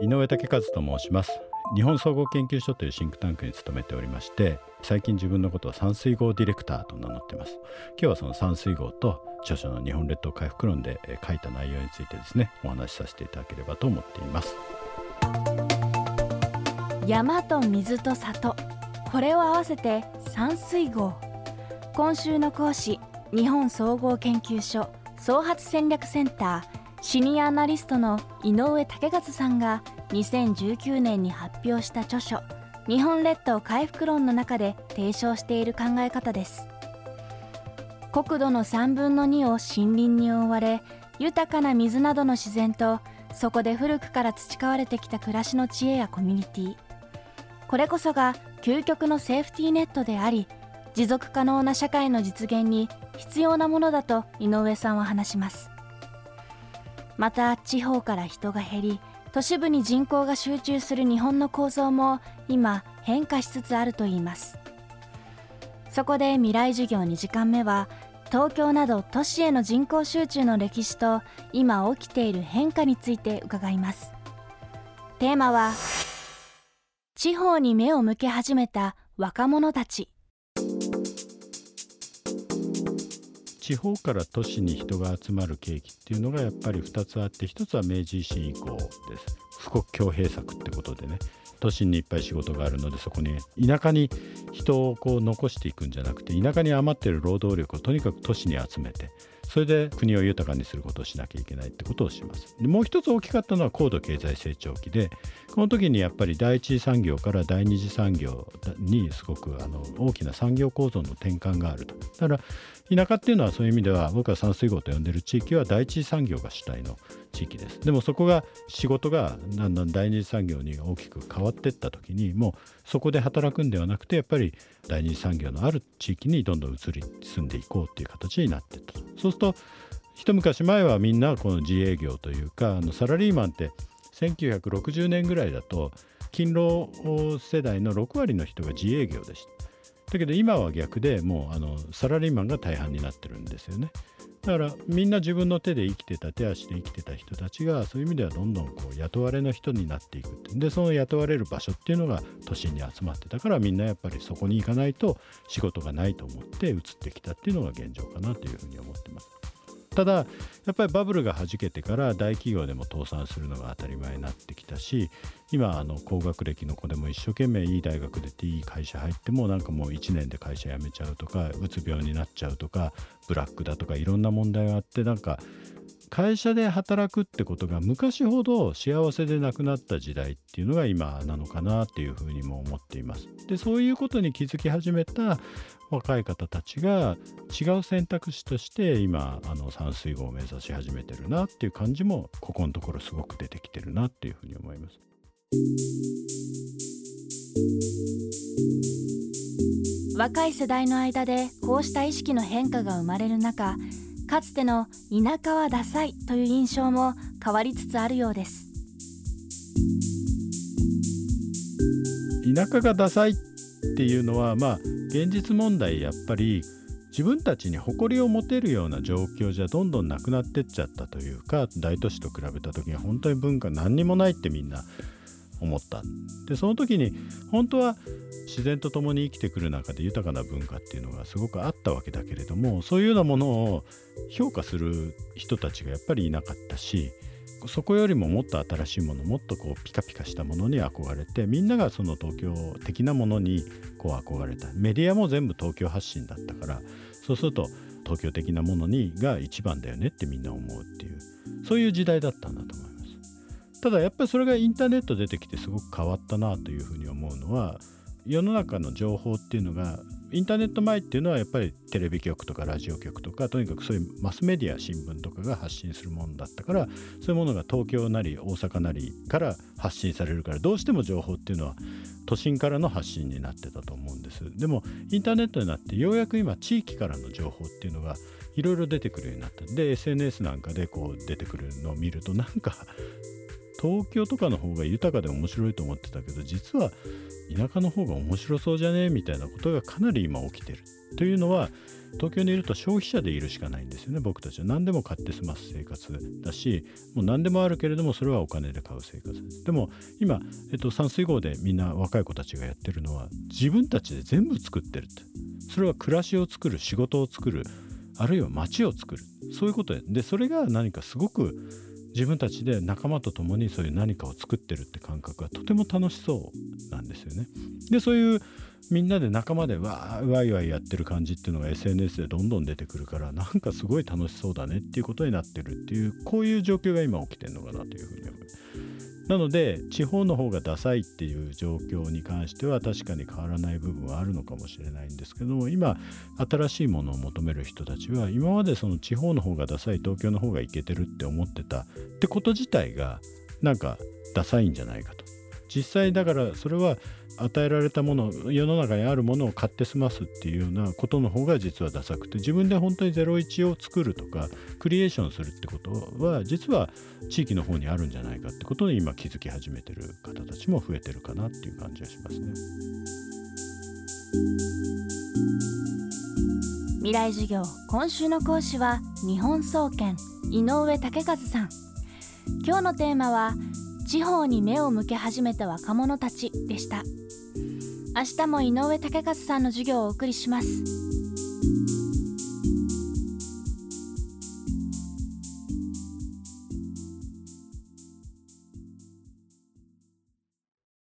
井上武和と申します。日本総合研究所というシンクタンクに勤めておりまして最近自分のことを山水号ディレクターと名乗ってます。今日はその山水号と著書の日本列島回復論で書いた内容についてですねお話しさせていただければと思っています。山と水と里。これを合わせて山水号今週の講師日本総合研究所創発戦略センターシニアアナリストの井上武勝さんが2019年に発表した著書「日本列島回復論」の中で提唱している考え方です。国土の3分の2を森林に覆われ豊かな水などの自然とそこで古くから培われてきた暮らしの知恵やコミュニティ。これこそが究極のセーフティーネットであり持続可能な社会の実現に必要なものだと井上さんは話します。また地方から人が減り都市部に人口が集中する日本の構造も今変化しつつあるといいます。そこで未来授業2時間目は東京など都市への人口集中の歴史と今起きている変化について伺います。テーマは地方に目を向け始めた若者たち。地方から都市に人が集まる景気っていうのがやっぱり2つあって1つは明治維新以降です。富国強兵策ってことでね。都心にいっぱい仕事があるのでそこに田舎に人をこう残していくんじゃなくて田舎に余ってる労働力をとにかく都市に集めてそれで国を豊かにすることをしなきゃいけないってことをします。でもう一つ大きかったのは高度経済成長期でこの時にやっぱり第一次産業から第二次産業にすごくあの大きな産業構造の転換があると。だから田舎っていうのはそういう意味では僕は山水郷と呼んでる地域は第一次産業が主体の地域ですでもそこが仕事がだんだん第二次産業に大きく変わっていった時にもうそこで働くんではなくてやっぱり第二次産業のある地域にどんどん移り住んでいこうっていう形になっていったとそうすると一昔前はみんなこの自営業というかあのサラリーマンって1960年ぐらいだと勤労世代の6割の人が自営業でしただけど今は逆でもうあのサラリーマンが大半になってるんですよね。だからみんな自分の手で生きてた手足で生きてた人たちがそういう意味ではどんどんこう雇われの人になっていくてでその雇われる場所っていうのが都心に集まってたからみんなやっぱりそこに行かないと仕事がないと思って移ってきたっていうのが現状かなというふうに思ってます。ただやっぱりバブルがはじけてから大企業でも倒産するのが当たり前になってきたし今あの高学歴の子でも一生懸命いい大学出ていい会社入ってもなんかもう1年で会社辞めちゃうとかうつ病になっちゃうとかブラックだとかいろんな問題があってなんか会社で働くってことが昔ほど幸せでなくなった時代っていうのが今なのかなっていうふうにも思っています。でそういうことに気づき始めた若い方たちが違う選択肢として今あの山水号を目指し始めてるなっていう感じもここのところすごく出てきてるなっていうふうに思います。若い世代の間でこうした意識の変化が生まれる中かつての田舎はダサいという印象も変わりつつあるようです。田舎がダサいっていうのはまあ現実問題やっぱり自分たちに誇りを持てるような状況じゃどんどんなくなってっちゃったというか大都市と比べた時に本当に文化何にもないってみんな思ったでその時に本当は自然と共に生きてくる中で豊かな文化っていうのがすごくあったわけだけれどもそういうようなものを評価する人たちがやっぱりいなかったしそこよりももっと新しいものもっとこうピカピカしたものに憧れてみんながその東京的なものにこう憧れたメディアも全部東京発信だったからそうすると東京的なものにが一番だよねってみんな思うっていうそういう時代だったんだと思います。ただやっぱりそれがインターネット出てきてすごく変わったなというふうに思うのは世の中の情報っていうのがインターネット前っていうのはやっぱりテレビ局とかラジオ局とかとにかくそういうマスメディア新聞とかが発信するものだったからそういうものが東京なり大阪なりから発信されるからどうしても情報っていうのは都心からの発信になってたと思うんです。でもインターネットになってようやく今地域からの情報っていうのがいろいろ出てくるようになった。で SNS なんかでこう出てくるのを見るとなんか東京とかの方が豊かで面白いと思ってたけど実は田舎の方が面白そうじゃねみたいなことがかなり今起きてる。というのは東京にいると消費者でいるしかないんですよね僕たちは。何でも買って済ます生活だしもう何でもあるけれどもそれはお金で買う生活です。でも今、えっと、山水号でみんな若い子たちがやってるのは自分たちで全部作ってるって。それは暮らしを作る仕事を作るあるいは街を作る。そういうことででそれが何かすごく自分たちで仲間と共にそういう何かを作ってるって感覚がとても楽しそうなんですよね。でそういうみんなで仲間でわーわいわいやってる感じっていうのが SNS でどんどん出てくるからなんかすごい楽しそうだねっていうことになってるっていうこういう状況が今起きてるのかなというふうに思います。なので地方の方がダサいっていう状況に関しては確かに変わらない部分はあるのかもしれないんですけども今新しいものを求める人たちは今までその地方の方がダサい東京の方がいけてるって思ってたってこと自体がなんかダサいんじゃないか実際だからそれは与えられたもの世の中にあるものを買って済ますっていうようなことの方が実はダサくて自分で本当に01を作るとかクリエーションするってことは実は地域の方にあるんじゃないかってことに今気づき始めてる方たちも増えてるかなっていう感じがしますね。未来授業今週の講師は日本総研井上武和さん今日のテーマは地方に目を向け始めた若者たちでした。明日も井上武和さんの授業をお送りします。